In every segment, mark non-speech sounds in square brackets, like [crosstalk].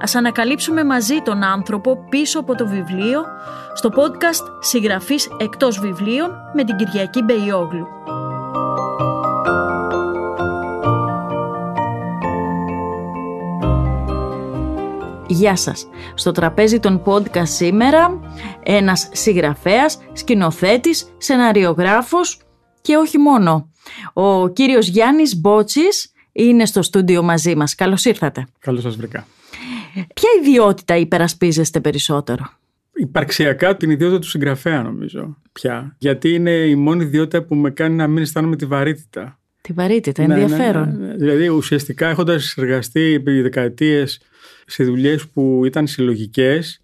Ας ανακαλύψουμε μαζί τον άνθρωπο πίσω από το βιβλίο στο podcast «Συγγραφής εκτός βιβλίων» με την Κυριακή Μπεϊόγλου. Γεια σας. Στο τραπέζι των podcast σήμερα ένας συγγραφέας, σκηνοθέτης, σεναριογράφος και όχι μόνο. Ο κύριος Γιάννης Μπότσης είναι στο στούντιο μαζί μας. Καλώς ήρθατε. Καλώς σας βρήκα. Ποια ιδιότητα υπερασπίζεστε περισσότερο; Υπαρξιακά την ιδιότητα του συγγραφέα νομίζω πια. Γιατί είναι η μόνη ιδιότητα που με κάνει να μην αισθάνομαι τη βαρύτητα. Τη βαρύτητα, ναι, ναι, ενδιαφέρον. Ναι, ναι, Δηλαδή ουσιαστικά έχοντας εργαστεί επί δεκαετίες σε δουλειές που ήταν συλλογικές,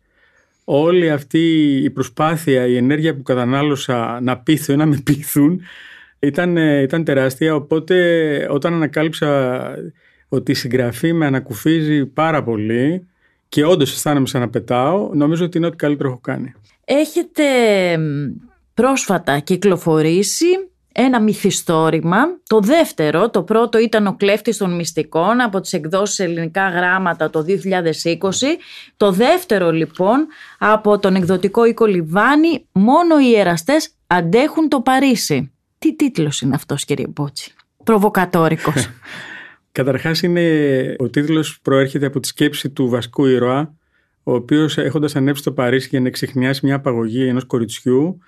όλη αυτή η προσπάθεια, η ενέργεια που κατανάλωσα να πείθω ή να με πείθουν ήταν, ήταν τεράστια. Οπότε όταν ανακάλυψα ότι η συγγραφή με ανακουφίζει πάρα πολύ και όντως αισθάνομαι σαν να πετάω, νομίζω ότι είναι ό,τι καλύτερο έχω κάνει. Έχετε πρόσφατα κυκλοφορήσει ένα μυθιστόρημα. Το δεύτερο, το πρώτο ήταν ο κλέφτης των μυστικών από τις εκδόσεις ελληνικά γράμματα το 2020. Το δεύτερο λοιπόν από τον εκδοτικό οίκο Λιβάνι, μόνο οι εραστές αντέχουν το Παρίσι. Τι τίτλος είναι αυτός κύριε Μπότση. Προβοκατόρικος. [laughs] Καταρχάς είναι, ο τίτλος προέρχεται από τη σκέψη του βασικού ήρωα, ο οποίος έχοντας ανέβει στο Παρίσι για να εξηχνιάσει μια απαγωγή ενός κοριτσιού,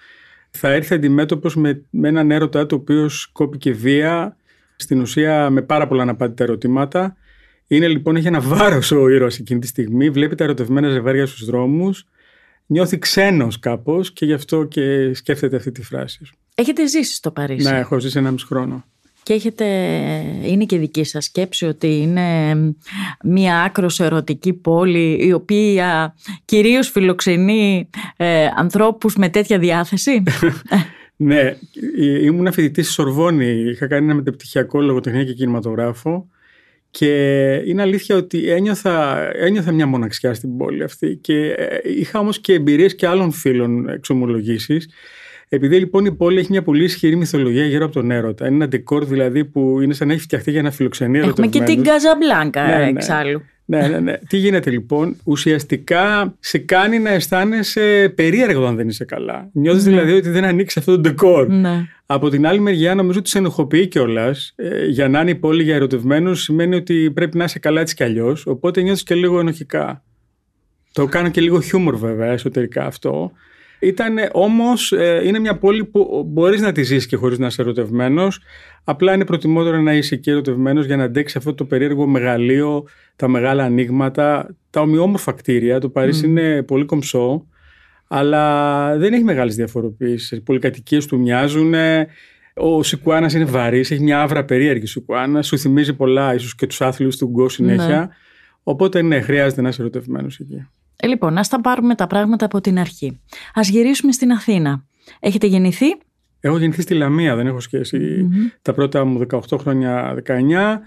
θα έρθει αντιμέτωπος με, με έναν έρωτα το οποίος κόπηκε βία, στην ουσία με πάρα πολλά αναπάντητα ερωτήματα. Είναι λοιπόν, έχει ένα βάρος ο ήρωας εκείνη τη στιγμή, βλέπει τα ερωτευμένα ζευγάρια στους δρόμους, νιώθει ξένος κάπως και γι' αυτό και σκέφτεται αυτή τη φράση. Έχετε ζήσει στο Παρίσι; Ναι, έχω ζήσει ένα μισό χρόνο και έχετε, είναι και δική σας σκέψη ότι είναι μια άκρος ερωτική πόλη η οποία κυρίως φιλοξενεί ε, ανθρώπους με τέτοια διάθεση; [laughs] ναι, ήμουν φοιτητής στη Σορβόνη, είχα κάνει ένα μεταπτυχιακό λογοτεχνία και κινηματογράφο. Και είναι αλήθεια ότι ένιωθα, ένιωθα μια μοναξιά στην πόλη αυτή. Και ε, είχα όμως και εμπειρίες και άλλων φίλων εξομολογήσεις επειδή λοιπόν η πόλη έχει μια πολύ ισχυρή μυθολογία γύρω από τον έρωτα. Είναι ένα ντεκόρ δηλαδή που είναι σαν να έχει φτιαχτεί για να φιλοξενεί Έχουμε και την Καζαμπλάνκα ναι, ναι, εξάλλου. Ναι, ναι, ναι. Τι γίνεται λοιπόν, ουσιαστικά σε κάνει να αισθάνεσαι περίεργο αν δεν είσαι καλά. Νιώθεις ναι. δηλαδή ότι δεν ανοίξεις αυτό το ντεκόρ. Ναι. Από την άλλη μεριά, νομίζω ότι σε ενοχοποιεί κιόλας. Ε, για να είναι η πόλη για ερωτευμένους σημαίνει ότι πρέπει να είσαι καλά έτσι κι αλλιώς. Οπότε νιώθεις και λίγο ενοχικά. Το κάνω και λίγο χιούμορ βέβαια εσωτερικά αυτό. Ήταν όμως, ε, είναι μια πόλη που μπορείς να τη ζήσει και χωρίς να είσαι ερωτευμένος. Απλά είναι προτιμότερο να είσαι και ερωτευμένος για να αντέξεις αυτό το περίεργο μεγαλείο, τα μεγάλα ανοίγματα, τα ομοιόμορφα κτίρια. Το Παρίσι είναι πολύ κομψό, αλλά δεν έχει μεγάλες διαφοροποιήσει. Οι πολυκατοικίες του μοιάζουν. Ο Σικουάνας είναι βαρύς, έχει μια άβρα περίεργη Σικουάνα. Σου θυμίζει πολλά, ίσως και τους άθλιους του Γκο συνέχεια. Ναι. Οπότε ναι, χρειάζεται να είσαι ερωτευμένος εκεί. Ε, λοιπόν, ας τα πάρουμε τα πράγματα από την αρχή. Ας γυρίσουμε στην Αθήνα. Έχετε γεννηθεί; Έχω γεννηθεί στη Λαμία, δεν έχω Τα πρώτα μου 18 χρόνια, 19.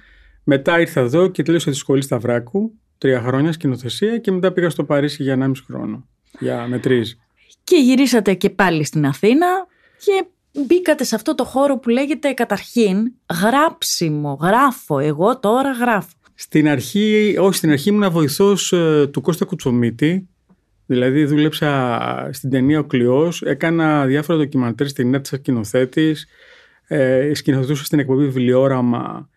Μετά ήρθα εδώ και τέλειωσα τη σχολή Σταυράκου, τρία χρόνια σκηνοθεσία και μετά πήγα στο Παρίσι για 1,5 χρόνο, για μετρίζει. Και γυρίσατε και πάλι στην Αθήνα και μπήκατε σε αυτό το χώρο που λέγεται καταρχήν γράψιμο, γράφω, εγώ τώρα γράφω. Στην αρχή, όχι, στην αρχή ήμουν βοηθός ε, του Κώστα Κουτσομίτη. Δηλαδή δούλεψα στην ταινία Ο Κλειός, έκανα διάφορα ντοκιμαντέρ στην νέτσα σκηνοθέτης, ε, σκηνοθετούσα στην εκπομπή Βιβλιόραμα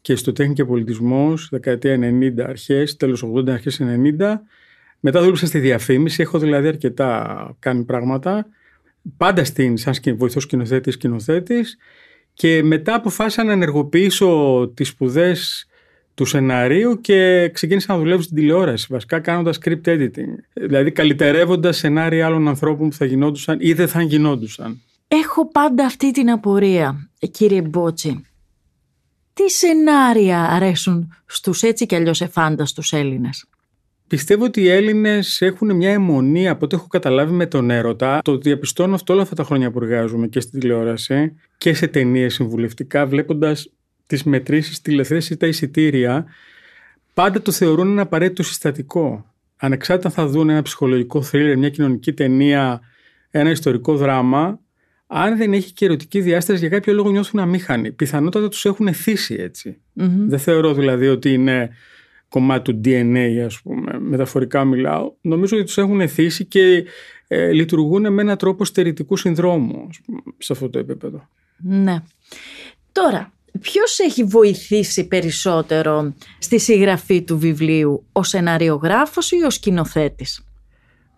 και στο Τέχνη και Πολιτισμός, δεκαετία 90 αρχές, τέλος 80 αρχές 90. Μετά δούλεψα στη διαφήμιση, έχω δηλαδή αρκετά κάνει πράγματα. Πάντα στην, σαν βοηθός σκηνοθέτης σκηνοθέτης. Και μετά αποφάσισα να ενεργοποιήσω τις σπουδές του σενάριου και ξεκίνησα να δουλεύω στην τηλεόραση, βασικά κάνοντας script editing. Δηλαδή καλυτερεύοντας σενάρια άλλων ανθρώπων που θα γινόντουσαν ή δεν θα γινόντουσαν. Έχω πάντα αυτή την απορία, κύριε Μπότσι. Τι σενάρια αρέσουν στους έτσι κι αλλιώς εφάνταστους Έλληνες; Πιστεύω ότι οι Έλληνες έχουν μια αιμονή από ό,τι έχω καταλάβει με τον έρωτα. Το διαπιστώνω αυτό όλα αυτά τα χρόνια που εργάζομαι και στην τηλεόραση και σε ταινίες συμβουλευτικά, βλέποντας τις μετρήσεις τηλεθέσεις ή τα εισιτήρια. Πάντα το θεωρούν ένα απαραίτητο συστατικό. Ανεξάρτητα θα δουν ένα ψυχολογικό θρίλερ, μια κοινωνική ταινία, ένα ιστορικό δράμα, αν δεν έχει και ερωτική διάσταση, για κάποιο λόγο νιώθουν αμήχανοι. Πιθανότατα τους έχουν θύσει Δεν θεωρώ δηλαδή ότι είναι κομμάτι του DNA, ας πούμε, μεταφορικά μιλάω. Νομίζω ότι τους έχουν θύσει και ε, λειτουργούν με έναν τρόπο στερητικού συνδρόμου σε αυτό το επίπεδο. Ναι. Τώρα, ποιος έχει βοηθήσει περισσότερο στη συγγραφή του βιβλίου, ο σεναριογράφος ή ο σκηνοθέτης;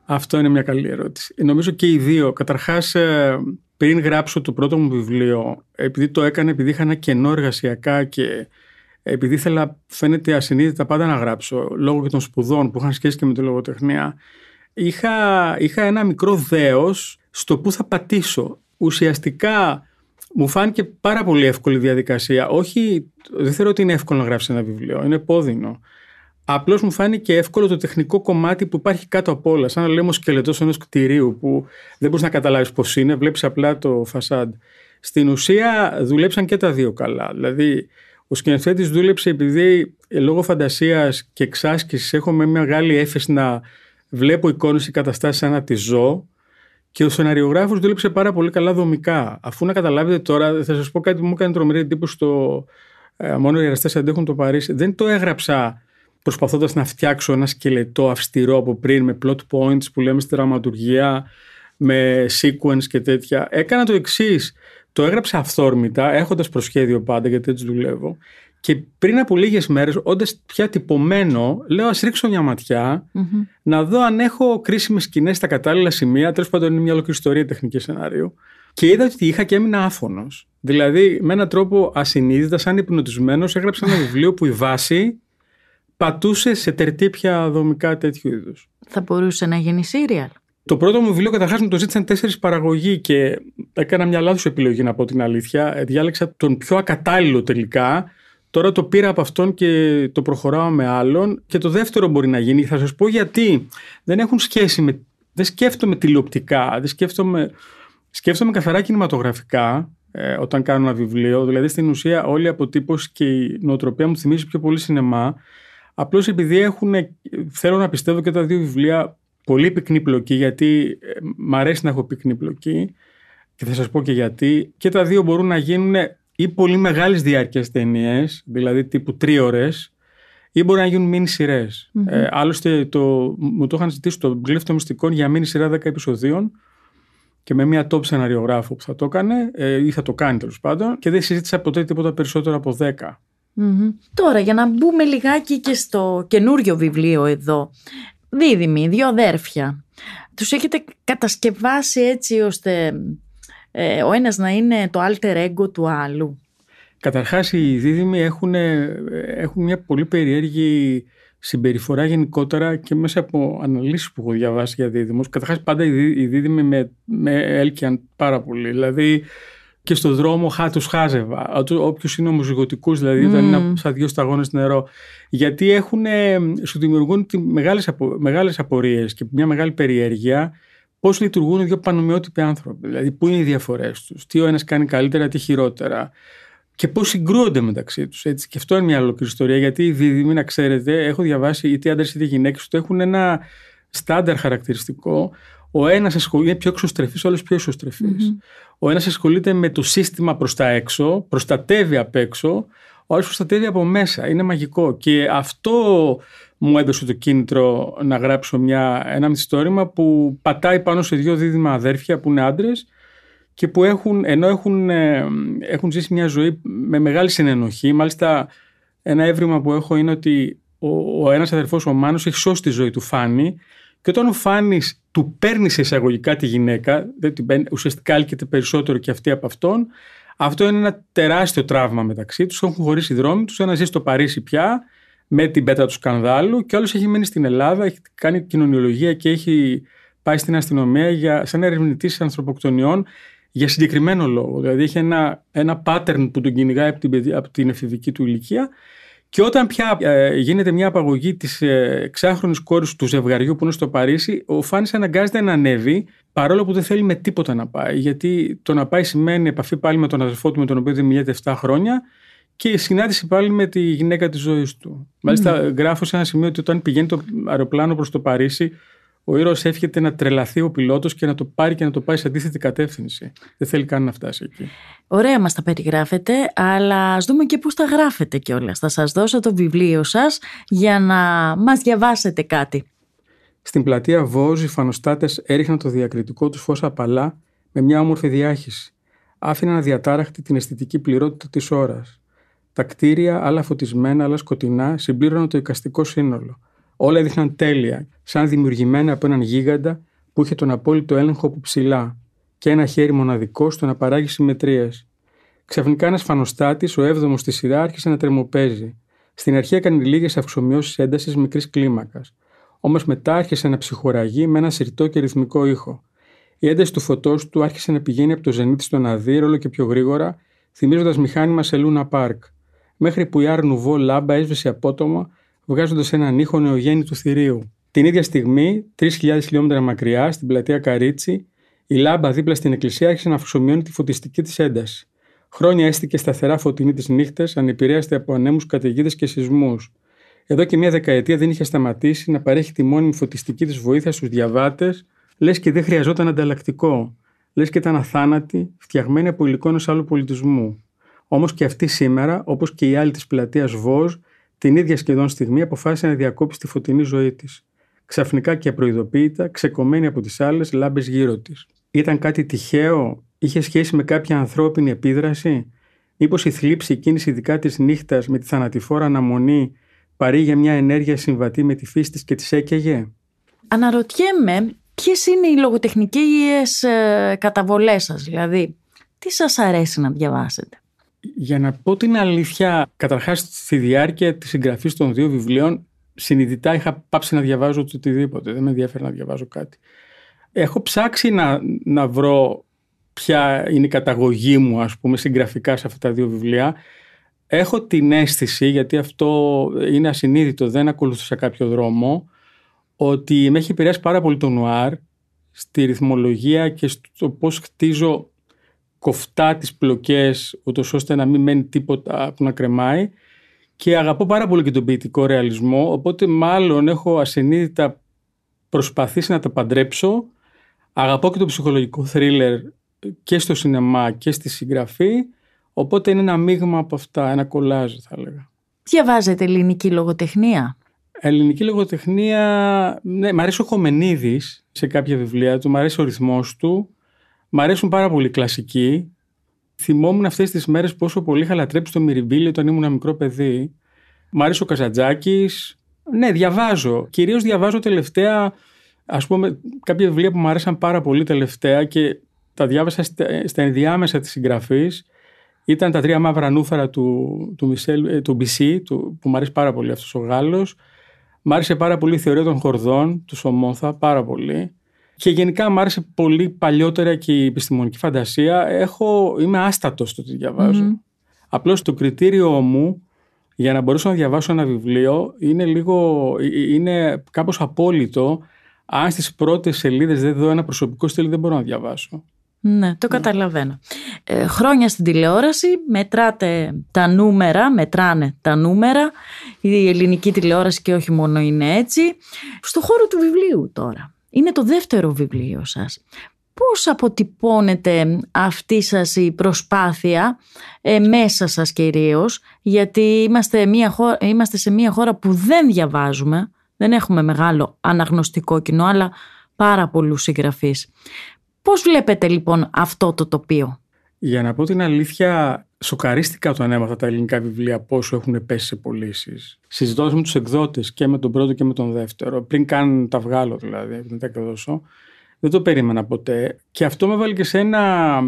Αυτό είναι μια καλή ερώτηση. Νομίζω και οι δύο. Καταρχάς, ε, πριν γράψω το πρώτο μου βιβλίο, επειδή το έκανα, επειδή είχα ένα κενό εργασιακά και επειδή ήθελα, φαίνεται ασυνείδητα πάντα να γράψω, λόγω και των σπουδών που είχαν σχέση και με τη λογοτεχνία, είχα, είχα ένα μικρό δέος στο που θα πατήσω. Ουσιαστικά μου φάνηκε πάρα πολύ εύκολη διαδικασία. Όχι, δεν θεωρώ ότι είναι εύκολο να γράψει ένα βιβλίο, είναι πόδινο. Απλώς μου φάνηκε εύκολο το τεχνικό κομμάτι που υπάρχει κάτω από όλα. Σαν να λέμε ο σκελετός ενός κτηρίου που δεν μπορείς να καταλάβεις πώς είναι, βλέπεις απλά το φασάντ. Στην ουσία δουλέψαν και τα δύο καλά. Δηλαδή, ο σκηνοθέτης δούλεψε επειδή ε, λόγω φαντασίας και εξάσκησης έχω με μεγάλη έφεση να βλέπω εικόνες και καταστάσεις σαν να τις ζω. Και ο σεναριογράφος δούλεψε πάρα πολύ καλά δομικά. Αφού να καταλάβετε τώρα, θα σας πω κάτι που μου έκανε τρομερή εντύπωση στο ε, Μόνο οι εραστές αντέχουν το Παρίσι. Δεν το έγραψα προσπαθώντας να φτιάξω ένα σκελετό αυστηρό από πριν με plot points που λέμε στη δραματουργία, με sequence και τέτοια. Έκανα το εξής. Το έγραψα αυθόρμητα, έχοντας προσχέδιο πάντα, γιατί έτσι δουλεύω. Και πριν από λίγες μέρες, όντας πια τυπωμένο, λέω: Α ρίξω μια ματια να δω αν έχω κρίσιμες σκηνές στα κατάλληλα σημεία. Τέλος πάντων, είναι μια ολόκληρη ιστορία τεχνική σενάριο. Και είδα ότι είχα και έμεινα άφωνος. Δηλαδή, με έναν τρόπο ασυνείδητα, σαν υπνοτισμένος, έγραψα ένα βιβλίο που η βάση πατούσε σε τερτύπια δομικά τέτοιου είδους. Θα μπορούσε να γίνει σύριαλ. Το πρώτο μου βιβλίο καταρχάς μου το ζήτησαν τέσσερις παραγωγοί και έκανα μια λάθος επιλογή να πω την αλήθεια. Ε, διάλεξα τον πιο ακατάλληλο τελικά. Τώρα το πήρα από αυτόν και το προχωράω με άλλον. Και το δεύτερο μπορεί να γίνει. Θα σας πω γιατί. Δεν έχουν σχέση με. Δεν σκέφτομαι τηλεοπτικά. Δεν σκέφτομαι. Σκέφτομαι καθαρά κινηματογραφικά ε, όταν κάνω ένα βιβλίο. Δηλαδή στην ουσία όλη η αποτύπωση και η νοοτροπία μου θυμίζει πιο πολύ σινεμά. Απλώς επειδή έχουν, θέλω να πιστεύω και τα δύο βιβλία πολύ πυκνή πλοκή, γιατί ε, μ' αρέσει να έχω πυκνή πλοκή και θα σας πω και γιατί. Και τα δύο μπορούν να γίνουν ή πολύ μεγάλες διάρκειες ταινίες, δηλαδή τύπου ώρες, ή μπορεί να γίνουν μίνι σειρές. Ε, άλλωστε, το, μου το είχαν ζητήσει το γλύφτο μυστικών για μίνι σειρά 10 επεισοδίων και με μια top σεναριογράφο που θα το έκανε ε, ή θα το κάνει τέλος πάντων και δεν συζήτησα ποτέ τίποτα περισσότερο από 10. Τώρα για να μπούμε λιγάκι και στο καινούριο βιβλίο εδώ. Δίδυμοι, δύο αδέρφια. Τους έχετε κατασκευάσει έτσι ώστε ε, ο ένας να είναι το alter ego του άλλου. Καταρχάς οι δίδυμοι έχουν, έχουν μια πολύ περίεργη συμπεριφορά γενικότερα και μέσα από αναλύσεις που έχω διαβάσει για δίδυμους. Καταρχάς πάντα οι δίδυμοι με, με έλκυαν πάρα πολύ. Δηλαδή και στο δρόμο χά, τους χάζευα. Όποιος είναι ομοζυγωτικού, δηλαδή, mm. όταν είναι σαν δύο σταγόνες νερό. Γιατί έχουν, σου δημιουργούν μεγάλες, απο, μεγάλες απορίες και μια μεγάλη περιέργεια πώς λειτουργούν δύο πανομοιότυποι άνθρωποι. Δηλαδή, πού είναι οι διαφορές τους, τι ο ένας κάνει καλύτερα, τι χειρότερα. Και πώς συγκρούονται μεταξύ τους. Και αυτό είναι μια ολόκληρη ιστορία. Γιατί οι δίδυμοι, να ξέρετε, έχω διαβάσει είτε άντρες είτε γυναίκες, του έχουν ένα στάνταρ χαρακτηριστικό ο ένας είναι πιο εξωστρεφής, ο άλλος πιο ισοστρεφής. Ο ένας ασχολείται με το σύστημα προς τα έξω, προστατεύει απ' έξω, ο άλλο προστατεύει από μέσα. Είναι μαγικό. Και αυτό μου έδωσε το κίνητρο να γράψω μια, ένα μυθιστόρημα που πατάει πάνω σε δύο δίδυμα αδέρφια που είναι άντρες και που έχουν, ενώ έχουν, ε, έχουν ζήσει μια ζωή με μεγάλη συνενοχή. Μάλιστα, ένα έβριμα που έχω είναι ότι ο, ο ένας αδερφός, ο Μάνος, έχει σώσει τη ζωή του Φάνη και όταν ο Φάνης του παίρνει σε εισαγωγικά τη γυναίκα, δεν ουσιαστικά έλκεται περισσότερο και αυτή από αυτόν, αυτό είναι ένα τεράστιο τραύμα μεταξύ τους. Έχουν χωρίσει οι δρόμοι τους. Ένας ζει στο Παρίσι πια με την πέτρα του σκανδάλου και άλλος έχει μείνει στην Ελλάδα, έχει κάνει κοινωνιολογία και έχει πάει στην αστυνομία για, σαν ερευνητή ανθρωποκτονιών για συγκεκριμένο λόγο. Δηλαδή έχει ένα, ένα pattern που τον κυνηγάει από την, από την εφηβική του ηλικία Και όταν πια ε, γίνεται μια απαγωγή της ε, εξάχρονη κόρης του ζευγαριού που είναι στο Παρίσι, ο Φάνης αναγκάζεται να ανέβει, παρόλο που δεν θέλει με τίποτα να πάει. Γιατί το να πάει σημαίνει επαφή πάλι με τον αδερφό του, με τον οποίο δεν μιλιέται 7 χρόνια, και η συνάντηση πάλι με τη γυναίκα της ζωής του. Mm. Μάλιστα, γράφω σε ένα σημείο ότι όταν πηγαίνει το αεροπλάνο προς το Παρίσι, ο ήρωας εύχεται να τρελαθεί ο πιλότος και να το πάρει και να το πάει σε αντίθετη κατεύθυνση. Δεν θέλει καν να φτάσει εκεί. Ωραία μας τα περιγράφετε, αλλά ας δούμε και πώς τα γράφετε κιόλας. Θα σας δώσω το βιβλίο σας για να μας διαβάσετε κάτι. Στην πλατεία Βόζ, οι φανοστάτες έριχναν το διακριτικό τους φως απαλά με μια όμορφη διάχυση. Άφηναν αδιατάραχτη την αισθητική πληρότητα της ώρας. Τα κτίρια, άλλα φωτισμένα, άλλα σκοτεινά, συμπλήρωναν το εικαστικό σύνολο. Όλα έδειχναν τέλεια, σαν δημιουργημένα από έναν γίγαντα που είχε τον απόλυτο έλεγχο από ψηλά και ένα χέρι μοναδικό στο να παράγει συμμετρίες. Ξαφνικά ένας φανοστάτης, ο έβδομος στη σειρά, άρχισε να τρεμοπαίζει. Στην αρχή έκανε λίγες αυξομοιώσεις έντασης μικρής κλίμακας. Όμως μετά άρχισε να ψυχοραγεί με ένα συρτό και ρυθμικό ήχο. Η ένταση του φωτός του άρχισε να πηγαίνει από το ζενίτη στον Αδύρ όλο και πιο γρήγορα, θυμίζοντας μηχάνημα σε Λούνα Πάρκ, μέχρι που η Άρνουβό λάμπα έσβησε απότομα βγάζοντας έναν ήχο νεογέννητου θηρίου. Την ίδια στιγμή, 3.000 χιλιόμετρα μακριά, στην πλατεία Καρίτσι, η λάμπα δίπλα στην εκκλησία άρχισε να αφοσομιώνει τη φωτιστική της ένταση. Χρόνια έστηκε σταθερά φωτεινή τη νύχτα, ανεπηρέαστη από ανέμους, καταιγίδες και σεισμούς. Εδώ και μια δεκαετία δεν είχε σταματήσει να παρέχει τη μόνιμη φωτιστική της βοήθεια στους διαβάτες, λες και δεν χρειαζόταν ανταλλακτικό. Λες και ήταν αθάνατη, φτιαγμένη από υλικό ενό άλλου πολιτισμού. Όμως και αυτή σήμερα, όπως και οι άλλοι της πλατείας Βόζ, την ίδια σχεδόν στιγμή αποφάσισε να διακόψει τη φωτεινή ζωή της. Ξαφνικά και απροειδοποίητα, ξεκομμένη από τις άλλες λάμπες γύρω της. Ήταν κάτι τυχαίο, είχε σχέση με κάποια ανθρώπινη επίδραση, μήπως η θλίψη εκείνη ειδικά της νύχτας με τη θανατηφόρα αναμονή παρήγε μια ενέργεια συμβατή με τη φύση της και της έκαιγε; Αναρωτιέμαι ποιες είναι οι λογοτεχνικέ ε, καταβολές σας, δηλαδή τι σας αρέσει να διαβάσετε; Για να πω την αλήθεια, καταρχάς στη διάρκεια της συγγραφής των δύο βιβλίων συνειδητά είχα πάψει να διαβάζω οτιδήποτε, δεν με ενδιαφέρει να διαβάζω κάτι. Έχω ψάξει να, να βρω ποια είναι η καταγωγή μου ας πούμε συγγραφικά σε αυτά τα δύο βιβλία. Έχω την αίσθηση, γιατί αυτό είναι ασυνείδητο, δεν ακολουθούσα κάποιο δρόμο, ότι με έχει επηρεάσει πάρα πολύ το νουάρ στη ρυθμολογία και στο πώς χτίζω κοφτά τις πλοκές ούτως ώστε να μην μένει τίποτα που να κρεμάει. Και αγαπώ πάρα πολύ και τον ποιητικό ρεαλισμό οπότε μάλλον έχω ασυνείδητα προσπαθήσει να τα παντρέψω. Αγαπώ και το ψυχολογικό θρίλερ και στο σινεμά και στη συγγραφή οπότε είναι ένα μείγμα από αυτά, ένα κολάζ θα έλεγα. Διαβάζετε ελληνική λογοτεχνία; Ελληνική λογοτεχνία, ναι, μ' αρέσει ο Χομενίδης σε κάποια βιβλία του, μ' αρέσει ο ρυθμός του Μ' αρέσουν πάρα πολύ κλασικοί. Θυμόμουν αυτές τις μέρες πόσο πολύ είχα λατρέψει το Μυριμπίλιο όταν ήμουν ένα μικρό παιδί. Μ' αρέσει ο Καζαντζάκης. Ναι, διαβάζω. Κυρίως διαβάζω τελευταία, ας πούμε, κάποια βιβλία που μου άρεσαν πάρα πολύ τελευταία και τα διάβασα στα ενδιάμεσα της συγγραφής. Ήταν τα τρία μαύρα νούφαρα του, του, Μισελ, ε, του BC, του, που μου αρέσει πάρα πολύ αυτός ο Γάλλος. Μ' άρεσε πάρα πολύ η θεωρία των χορδών, του Σομόθα, πάρα πολύ. Και γενικά μου άρεσε πολύ παλιότερα και η επιστημονική φαντασία. Έχω, είμαι άστατος στο τι διαβάζω. Mm. Απλώς το κριτήριό μου για να μπορέσω να διαβάσω ένα βιβλίο είναι λίγο, ε, ε, είναι κάπως απόλυτο. Αν στις πρώτες σελίδες δεν δω ένα προσωπικό στυλ δεν μπορώ να διαβάσω. Ναι, το καταλαβαίνω. Ε, χρόνια στην τηλεόραση, μετράτε τα νούμερα, μετράνε τα νούμερα. Η ελληνική τηλεόραση και όχι μόνο είναι έτσι. Στο χώρο του βιβλίου τώρα. Είναι το δεύτερο βιβλίο σας. Πώς αποτυπώνεται αυτή σας η προσπάθεια ε, μέσα σας κυρίως, γιατί είμαστε, μια είμαστε σε μια χώρα που δεν διαβάζουμε, δεν έχουμε μεγάλο αναγνωστικό κοινό, αλλά πάρα πολλούς συγγραφείς. Πώς βλέπετε λοιπόν αυτό το τοπίο; Για να πω την αλήθεια, σοκαρίστηκα όταν έμαθα τα ελληνικά βιβλία πόσο έχουν πέσει σε πωλήσεις. Συζητώντα με τους εκδότες και με τον πρώτο και με τον δεύτερο, πριν καν τα βγάλω δηλαδή, πριν τα εκδώσω. Δεν το περίμενα ποτέ. Και αυτό με βάλει και σε ένα,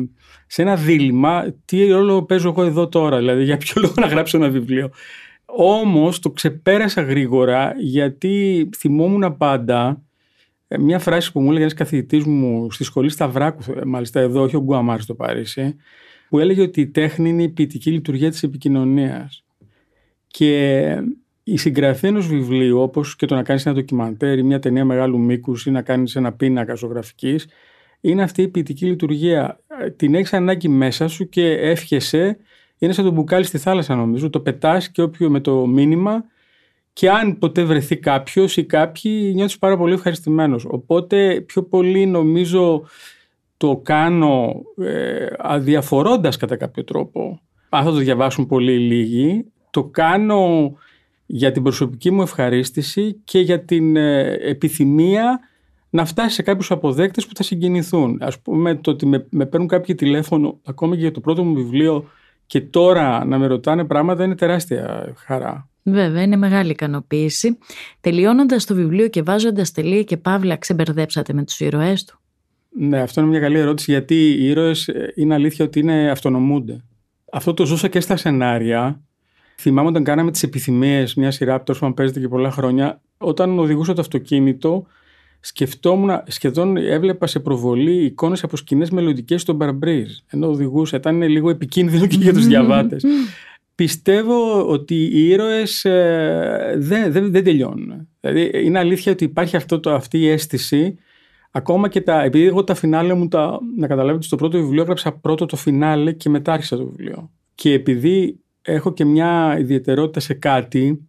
σε ένα δίλημα. Τι ρόλο παίζω εγώ εδώ τώρα, δηλαδή για ποιο λόγο να γράψω ένα βιβλίο. Όμως το ξεπέρασα γρήγορα γιατί θυμόμουν πάντα ε, μια φράση που μου έλεγε ένας καθηγητής μου στη σχολή Σταυράκου, μάλιστα εδώ, όχι ο Γκουαμάρ στο Παρίσι, που έλεγε ότι η τέχνη είναι η ποιητική λειτουργία της επικοινωνίας. Και η συγγραφή ενός βιβλίου, όπως και το να κάνεις ένα ντοκιμαντέρ ή μια ταινία μεγάλου μήκους ή να κάνεις ένα πίνακα ζωγραφικής, είναι αυτή η ποιητική λειτουργία. Την έχεις ανάγκη μέσα σου και εύχεσαι. Είναι σαν το μπουκάλι στη θάλασσα, νομίζω. Το πετάς και όποιο με το μήνυμα. Και αν ποτέ βρεθεί κάποιος ή κάποιοι, νιώθεις πάρα πολύ ευχαριστημένος. Οπότε πιο πολύ νομίζω το κάνω ε, αδιαφορώντας κατά κάποιο τρόπο. Αν θα το διαβάσουν πολύ λίγοι, το κάνω για την προσωπική μου ευχαρίστηση και για την ε, επιθυμία να φτάσει σε κάποιους αποδέκτες που θα συγκινηθούν. Ας πούμε το ότι με, με παίρνουν κάποιοι τηλέφωνο ακόμα και για το πρώτο μου βιβλίο και τώρα να με ρωτάνε πράγματα είναι τεράστια χαρά. Βέβαια, είναι μεγάλη ικανοποίηση. Τελειώνοντας το βιβλίο και βάζοντας τελεία και παύλα, ξεμπερδέψατε με τους ήρωές του. Ναι, αυτό είναι μια καλή ερώτηση γιατί οι ήρωες ε, είναι αλήθεια ότι είναι αυτονομούνται. Αυτό το ζούσα και στα σενάρια. Θυμάμαι όταν κάναμε τις επιθυμίες, μια σειρά που τόσο παίζεται και πολλά χρόνια, όταν οδηγούσα το αυτοκίνητο, σκεφτόμουν, σχεδόν έβλεπα σε προβολή εικόνες από σκηνές μελλοντικές στον Μπαρμπρίζ. Ενώ οδηγούσα, ήταν λίγο επικίνδυνο και για τους [laughs] διαβάτες. Πιστεύω ότι οι ήρωες ε, δεν, δεν, δεν τελειώνουν. Δηλαδή, είναι αλήθεια ότι υπάρχει αυτό το, αυτή η αίσθηση Ακόμα και τα. Επειδή εγώ τα φινάλε μου, τα, να καταλάβετε, στο πρώτο βιβλίο έγραψα πρώτο το φινάλε και μετά άρχισα το βιβλίο. Και επειδή έχω και μια ιδιαιτερότητα σε κάτι,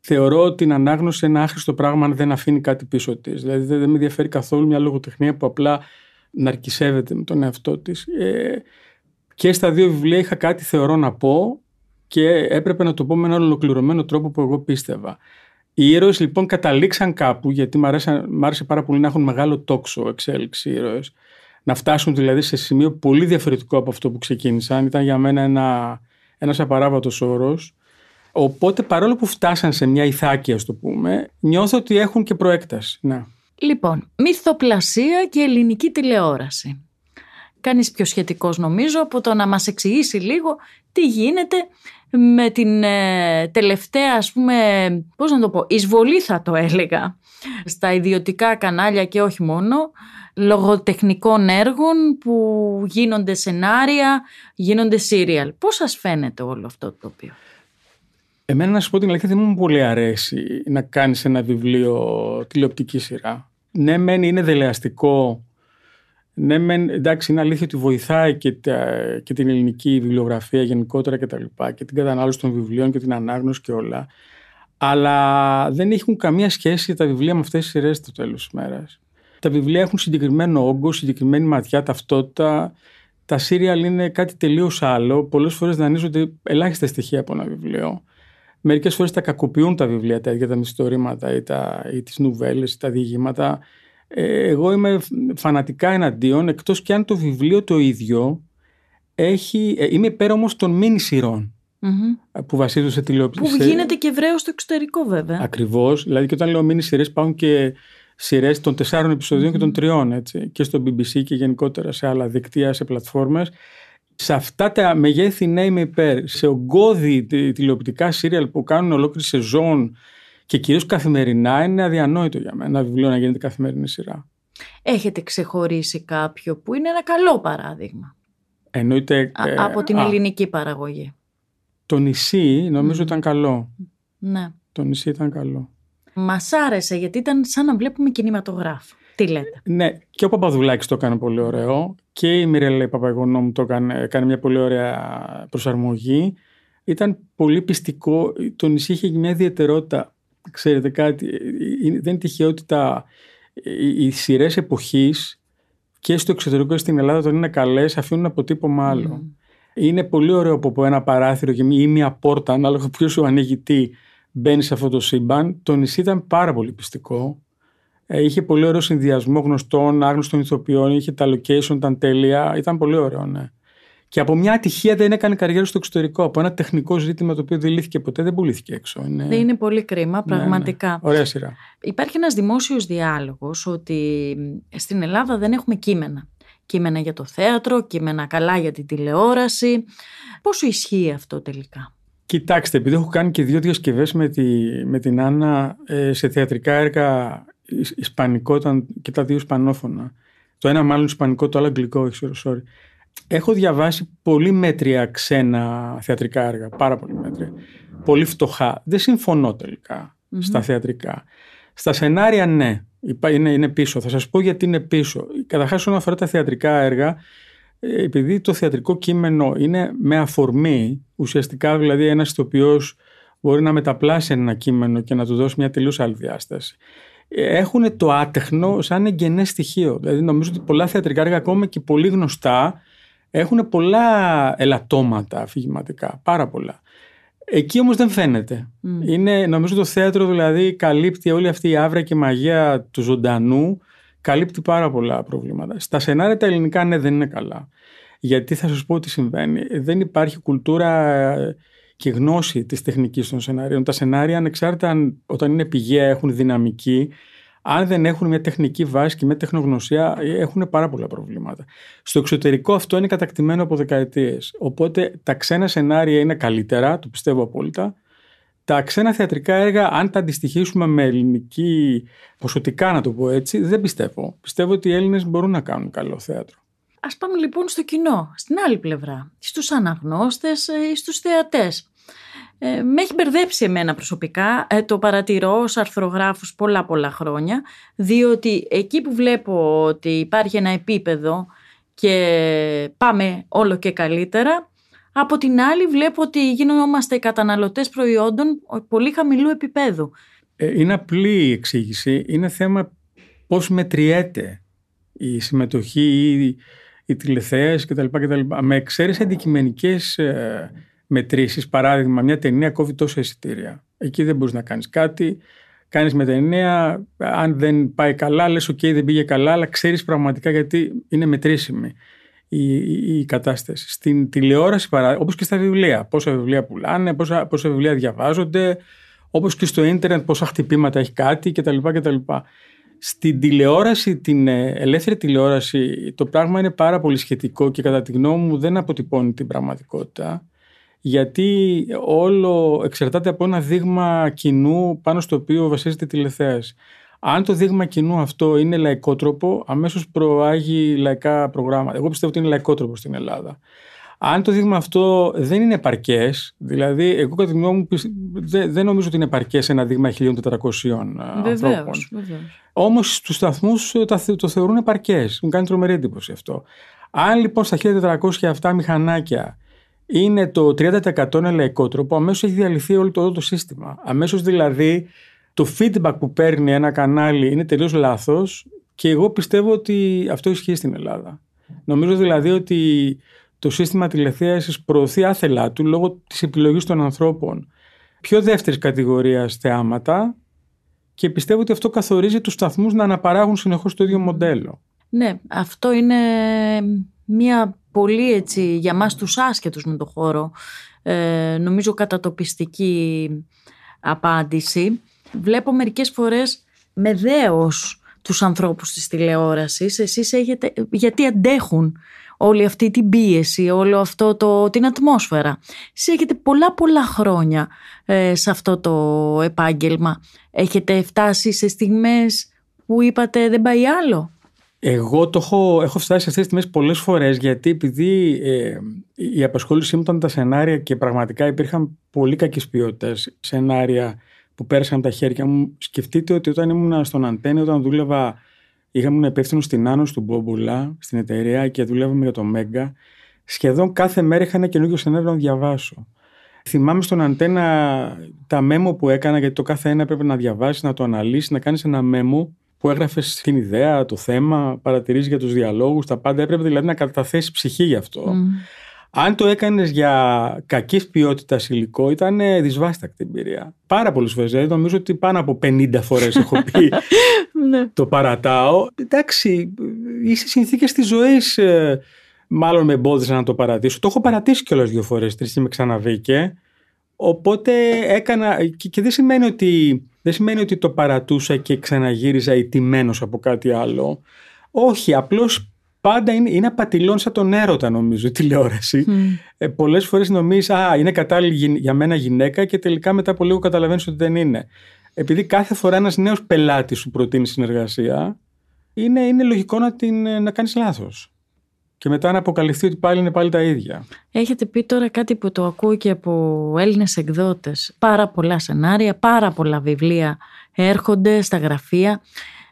θεωρώ ότι την ανάγνωση είναι ένα άχρηστο πράγμα αν δεν αφήνει κάτι πίσω της. Δηλαδή δεν, με ενδιαφέρει καθόλου μια λογοτεχνία που απλά ναρκισεύεται με τον εαυτό της. Ε, και στα δύο βιβλία είχα κάτι θεωρώ να πω και έπρεπε να το πω με έναν ολοκληρωμένο τρόπο που εγώ πίστευα. Οι ήρωες λοιπόν καταλήξαν κάπου, γιατί μου άρεσε πάρα πολύ να έχουν μεγάλο τόξο εξέλιξη οι ήρωες. Να φτάσουν δηλαδή σε σημείο πολύ διαφορετικό από αυτό που ξεκίνησαν. Ήταν για μένα ένα ένας απαράβατος όρος. Οπότε παρόλο που φτάσαν σε μια ηθάκια, ας το πούμε, νιώθω ότι έχουν και προέκταση. Ναι. Λοιπόν, μυθοπλασία και ελληνική τηλεόραση. Κάνεις πιο σχετικός νομίζω από το να μας εξηγήσει λίγο τι γίνεται με την ε, τελευταία ας πούμε, πώς να το πω, εισβολή θα το έλεγα, στα ιδιωτικά κανάλια και όχι μόνο, λογοτεχνικών έργων που γίνονται σενάρια, γίνονται σύριαλ. Πώς σας φαίνεται όλο αυτό το τοπίο; Εμένα να σου πω την αλήθεια δεν μου πολύ αρέσει να κάνεις ένα βιβλίο τηλεοπτική σειρά. Ναι μεν είναι δελεαστικό ναι, μεν, εντάξει, είναι αλήθεια ότι βοηθάει και, και την ελληνική βιβλιογραφία γενικότερα και τα λοιπά και την κατανάλωση των βιβλίων και την ανάγνωση και όλα. Αλλά δεν έχουν καμία σχέση τα βιβλία με αυτές τις σειρές στο τέλος της μέρας. Τα βιβλία έχουν συγκεκριμένο όγκο, συγκεκριμένη ματιά, ταυτότητα. Τα σύριαλ είναι κάτι τελείως άλλο. Πολλές φορές δανείζονται ελάχιστα στοιχεία από ένα βιβλίο. Μερικές φορές τα κακοποιούν τα βιβλία τα ίδια τα μυθιστορήματα ή, τα, ή τις νουβέλες ή τα διηγήματα. Ε, εγώ είμαι φανατικά εναντίον, εκτός και αν το βιβλίο το ίδιο έχει, ε, είμαι υπέρ όμως των μίνι σειρών. Mm-hmm. Που βασίζονται σε τηλεοπτική. Που γίνεται και ευρέως στο εξωτερικό, βέβαια. Ακριβώς. Δηλαδή, και όταν λέω μίνι σειρές, υπάρχουν και σειρές των τεσσάρων επεισοδίων mm-hmm. και των τριών. Έτσι, και στο BBC και γενικότερα σε άλλα δικτύα, σε πλατφόρμες. Σε αυτά τα μεγέθη ναι είμαι υπέρ. Σε ογκώδη τηλεοπτικά σύριαλ που κάνουν ολόκληρη σεζόν και κυρίως καθημερινά είναι αδιανόητο για μένα ένα βιβλίο να γίνεται καθημερινή σειρά. Έχετε ξεχωρίσει κάποιο που είναι ένα καλό παράδειγμα; Εννοείται. Α, ε, από την ελληνική παραγωγή. Το νησί νομίζω mm. ήταν καλό. Ναι. Το νησί ήταν καλό. Μας άρεσε γιατί ήταν σαν να βλέπουμε κινηματογράφο. Τι λέτε; Ναι, και ο Παπαδουλάκης το έκανε πολύ ωραίο και η Μιρέλα Παπαγωνό μου το έκανε, έκανε μια πολύ ωραία προσαρμογή. Ήταν πολύ πιστικό. Το νησί είχε μια ιδιαιτερότητα ξέρετε κάτι, ε, δεν είναι τυχαίο ότι τα, οι σειρές εποχής και στο εξωτερικό και στην Ελλάδα όταν είναι καλές αφήνουν αποτύπωμα άλλο. Mm. Είναι πολύ ωραίο που από ένα παράθυρο ή μια πόρτα, ανάλογα ποιος σου ανοίγει τι, μπαίνει σε αυτό το σύμπαν. Το νησί ήταν πάρα πολύ πιστικό. Ε, είχε πολύ ωραίο συνδυασμό γνωστών, άγνωστων ηθοποιών, είχε τα location, ήταν τέλεια. Ήταν πολύ ωραίο, ναι. Και από μια ατυχία δεν έκανε καριέρα στο εξωτερικό. Από ένα τεχνικό ζήτημα το οποίο δεν λύθηκε ποτέ, δεν πουλήθηκε έξω. Είναι... Δεν είναι πολύ κρίμα, πραγματικά. Ναι, ναι. Ωραία σειρά. Υπάρχει ένας δημόσιος διάλογος ότι στην Ελλάδα δεν έχουμε κείμενα. Κείμενα για το θέατρο, κείμενα καλά για την τηλεόραση. Πόσο ισχύει αυτό τελικά; Κοιτάξτε, επειδή έχω κάνει και δύο διασκευές με, τη, με την Άννα ε, σε θεατρικά έργα Ισπανικό ήταν και τα δύο Ισπανόφωνα. Το ένα μάλλον Ισπανικό, το άλλο Αγγλικό, sorry. Έχω διαβάσει πολύ μέτρια ξένα θεατρικά έργα, πάρα πολύ μέτρια. Πολύ φτωχά. Δεν συμφωνώ στα θεατρικά. Στα σενάρια ναι, είναι, είναι πίσω. Θα σας πω γιατί είναι πίσω. Καταρχάς όσον αφορά τα θεατρικά έργα, ε, επειδή το θεατρικό κείμενο είναι με αφορμή, ουσιαστικά δηλαδή ένας ηθοποιός μπορεί να μεταπλάσει ένα κείμενο και να του δώσει μια τελείως άλλη διάσταση. Ε, έχουν το άτεχνο σαν εγγενές στοιχείο. Δηλαδή νομίζω ότι πολλά θεατρικά έργα ακόμα και πολύ γνωστά έχουν πολλά ελαττώματα αφηγηματικά, πάρα πολλά. Εκεί όμως δεν φαίνεται. Είναι, νομίζω το θέατρο δηλαδή καλύπτει όλη αυτή η άβρα και μαγεία του ζωντανού, καλύπτει πάρα πολλά προβλήματα. Στα σενάρια τα ελληνικά ναι δεν είναι καλά. Γιατί θα σας πω τι συμβαίνει. Δεν υπάρχει κουλτούρα και γνώση της τεχνικής των σενάριων. Τα σενάρια ανεξάρτητα όταν είναι πηγαία έχουν δυναμική αν δεν έχουν μια τεχνική βάση και μια τεχνογνωσία, έχουν πάρα πολλά προβλήματα. Στο εξωτερικό αυτό είναι κατακτημένο από δεκαετίες. Οπότε τα ξένα σενάρια είναι καλύτερα, το πιστεύω απόλυτα. Τα ξένα θεατρικά έργα, αν τα αντιστοιχίσουμε με ελληνική ποσοτικά, να το πω έτσι, δεν πιστεύω. Πιστεύω ότι οι Έλληνες μπορούν να κάνουν καλό θέατρο. Α πάμε λοιπόν στο κοινό, στην άλλη πλευρά, στους αναγνώστες ή στους θεατές. Ε, με έχει μπερδέψει εμένα προσωπικά, ε, το παρατηρώ ως αρθρογράφος πολλά πολλά χρόνια, διότι εκεί που βλέπω ότι υπάρχει ένα επίπεδο και πάμε όλο και καλύτερα, από την άλλη βλέπω ότι γινόμαστε καταναλωτές προϊόντων πολύ χαμηλού επίπεδου. Ε, είναι απλή η εξήγηση, είναι θέμα πώς μετριέται η συμμετοχή ή οι τηλεθέαση κτλ. Με εξαίρεση αντικειμενικές ε, μετρήσεις. Παράδειγμα, μια ταινία κόβει τόσα εισιτήρια. Εκεί δεν μπορείς να κάνεις κάτι. Κάνεις με ταινία, αν δεν πάει καλά, λες: OK, δεν πήγε καλά, αλλά ξέρεις πραγματικά γιατί είναι μετρήσιμη η, η, η κατάσταση. Στην τηλεόραση, όπως και στα βιβλία, πόσα βιβλία πουλάνε, πόσα, πόσα βιβλία διαβάζονται, όπως και στο ίντερνετ, πόσα χτυπήματα έχει κάτι κτλ. κτλ. Στην τηλεόραση, την ε, ελεύθερη τηλεόραση, το πράγμα είναι πάρα πολύ σχετικό και κατά τη γνώμη μου δεν αποτυπώνει την πραγματικότητα γιατί όλο εξαρτάται από ένα δείγμα κοινού πάνω στο οποίο βασίζεται η τηλεθέαση. Αν το δείγμα κοινού αυτό είναι λαϊκότροπο, αμέσως προάγει λαϊκά προγράμματα. Εγώ πιστεύω ότι είναι λαϊκότροπο στην Ελλάδα. Αν το δείγμα αυτό δεν είναι επαρκές, δηλαδή, εγώ κατά τη γνώμη μου δεν, νομίζω ότι είναι επαρκές ένα δείγμα 1400 ανθρώπων. Όμως στους σταθμούς το θεωρούν επαρκές. Μου κάνει τρομερή εντύπωση αυτό. Αν λοιπόν στα 1400 αυτά μηχανάκια είναι το 30% είναι λαϊκότροπο, αμέσως έχει διαλυθεί όλο το, όλο το σύστημα. Αμέσως δηλαδή το feedback που παίρνει ένα κανάλι είναι τελείως λάθος και εγώ πιστεύω ότι αυτό ισχύει στην Ελλάδα. Νομίζω δηλαδή ότι το σύστημα τηλεθέασης προωθεί άθελά του λόγω της επιλογής των ανθρώπων πιο δεύτερης κατηγορίας θεάματα και πιστεύω ότι αυτό καθορίζει τους σταθμούς να αναπαράγουν συνεχώς το ίδιο μοντέλο. Ναι, αυτό είναι μια πολύ έτσι για μας τους άσχετους με το χώρο ε, νομίζω κατατοπιστική απάντηση. Βλέπω μερικές φορές με δέος τους ανθρώπους της τηλεόρασης. Εσείς έχετε, γιατί αντέχουν όλη αυτή την πίεση, όλο αυτό το, την ατμόσφαιρα; Εσείς έχετε πολλά πολλά χρόνια ε, σε αυτό το επάγγελμα. Έχετε φτάσει σε στιγμές που είπατε δεν πάει άλλο. Εγώ το έχω, έχω φτάσει σε αυτές τις τιμές πολλές φορές γιατί επειδή ε, η απασχόλησή μου ήταν τα σενάρια και πραγματικά υπήρχαν πολύ κακής ποιότητας σενάρια που πέρασαν τα χέρια μου. Σκεφτείτε ότι όταν ήμουν στον Αντένιο, όταν δούλευα, είχαμε υπεύθυνο στην Άνω του Μπόμπουλα, στην εταιρεία και δούλευαμε για το Μέγκα. Σχεδόν κάθε μέρα είχα ένα καινούργιο σενάριο να διαβάσω. Θυμάμαι στον Αντένα τα μέμο που έκανα, γιατί το κάθε ένα έπρεπε να διαβάσεις, να το αναλύσεις, να κάνεις ένα μέμο που έγραφες την ιδέα, το θέμα, παρατηρήσεις για τους διαλόγους, τα πάντα. Έπρεπε δηλαδή να καταθέσεις ψυχή γι' αυτό. Αν το έκανες για κακής ποιότητας υλικό, ήταν δυσβάστακτη εμπειρία. Πάρα πολλές φορές. Δηλαδή, νομίζω ότι πάνω από 50 φορές έχω [laughs] πει ναι. το παρατάω. Εντάξει, είσαι συνθήκες της ζωής. Ε, μάλλον με εμπόδισαν να το παρατήσω. Το έχω παρατήσει κιόλας δύο φορές, τρεις και με ξαναβήκε. Οπότε έκανα. Και, δεν σημαίνει ότι. Δεν σημαίνει ότι το παρατούσα και ξαναγύριζα ηττημένο από κάτι άλλο. Όχι, απλώς πάντα είναι, είναι απατηλών σαν τον έρωτα νομίζω η τηλεόραση. Mm. Ε, πολλές φορές νομίζεις «Α, είναι κατάλληλη για μένα γυναίκα» και τελικά μετά από λίγο καταλαβαίνεις ότι δεν είναι. Επειδή κάθε φορά ένας νέος πελάτης σου προτείνει συνεργασία, είναι, είναι λογικό να, την, να κάνεις λάθος. Και μετά να αποκαλυφθεί ότι πάλι είναι πάλι τα ίδια. Έχετε πει τώρα κάτι που το ακούω και από Έλληνες εκδότες. Πάρα πολλά σενάρια, πάρα πολλά βιβλία έρχονται στα γραφεία.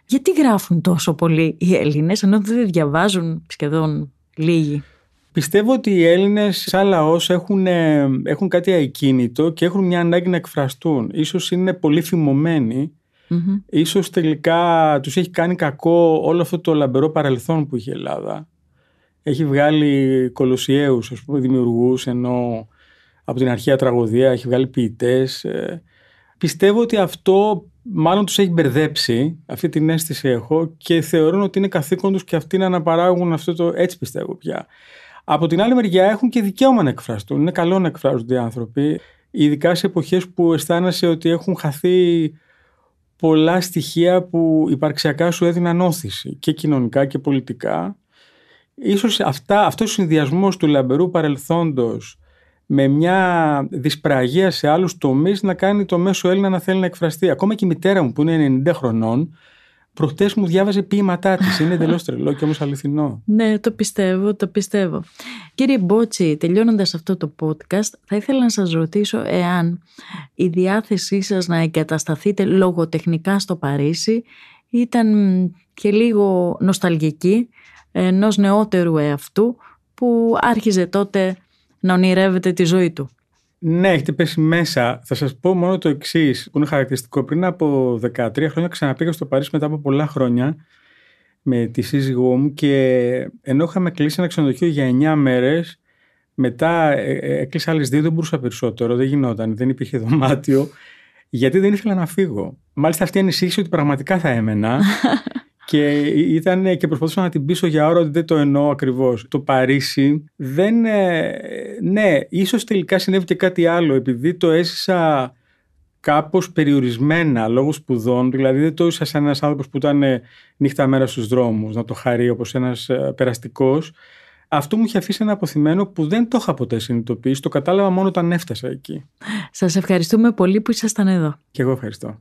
Γιατί γράφουν τόσο πολύ οι Έλληνες ενώ δεν διαβάζουν σχεδόν λίγοι; Πιστεύω ότι οι Έλληνες σαν λαός έχουν, ε, έχουν κάτι ακίνητο και έχουν μια ανάγκη να εκφραστούν. Ίσως είναι πολύ φημωμένοι. Mm-hmm. Ίσως τελικά τους έχει κάνει κακό όλο αυτό το λαμπερό παρελθόν που είχε η Ελλάδα. Έχει βγάλει κολοσιαίους, ας πούμε, δημιουργούς, ενώ από την αρχαία τραγωδία έχει βγάλει ποιητές. Ε. Πιστεύω ότι αυτό μάλλον τους έχει μπερδέψει, αυτή την αίσθηση έχω και θεωρούν ότι είναι καθήκον τους και αυτοί να αναπαράγουν αυτό το, έτσι πιστεύω πια. Από την άλλη μεριά έχουν και δικαίωμα να εκφραστούν. Είναι καλό να εκφράζονται οι άνθρωποι, ειδικά σε εποχές που αισθάνεσαι ότι έχουν χαθεί πολλά στοιχεία που υπαρξιακά σου έδιναν όθηση και κοινωνικά και πολιτικά. Ίσως αυτά, αυτός ο συνδυασμός του λαμπερού παρελθόντος με μια δυσπραγία σε άλλους τομείς να κάνει το μέσο Έλληνα να θέλει να εκφραστεί. Ακόμα και η μητέρα μου που είναι 90 χρονών Προχτές μου διάβαζε ποίηματά της. Είναι εντελώς τρελό και όμως αληθινό. ναι, το πιστεύω, το πιστεύω. Κύριε Μπότσι, τελειώνοντας αυτό το podcast, θα ήθελα να σας ρωτήσω εάν η διάθεσή σας να εγκατασταθείτε λογοτεχνικά στο Παρίσι ήταν και λίγο νοσταλγική ενός νεότερου εαυτού που άρχιζε τότε να ονειρεύεται τη ζωή του. Ναι, έχετε πέσει μέσα. Θα σας πω μόνο το εξής, που είναι χαρακτηριστικό. Πριν από 13 χρόνια ξαναπήγα στο Παρίσι μετά από πολλά χρόνια με τη σύζυγό μου και ενώ είχαμε κλείσει ένα ξενοδοχείο για 9 μέρες, μετά ε, ε, έκλεισα άλλες δύο, δεν μπορούσα περισσότερο, δεν γινόταν, δεν υπήρχε δωμάτιο, γιατί δεν ήθελα να φύγω. Μάλιστα αυτή ανησύχησε ότι πραγματικά θα έμενα [laughs] Και ήταν και προσπαθούσα να την πείσω για ώρα ότι δεν το εννοώ ακριβώς. Το Παρίσι δεν. Ε, ναι, ίσως τελικά συνέβη και κάτι άλλο, επειδή το έζησα κάπως περιορισμένα λόγω σπουδών. Δηλαδή δεν το έζησα σαν ένας άνθρωπος που ήταν ε, νύχτα μέρα στους δρόμους, να το χαρεί όπως ένας ε, περαστικός. Αυτό μου είχε αφήσει ένα αποθυμένο που δεν το είχα ποτέ συνειδητοποιήσει. Το κατάλαβα μόνο όταν έφτασα εκεί. Σας ευχαριστούμε πολύ που ήσασταν εδώ. Και εγώ ευχαριστώ.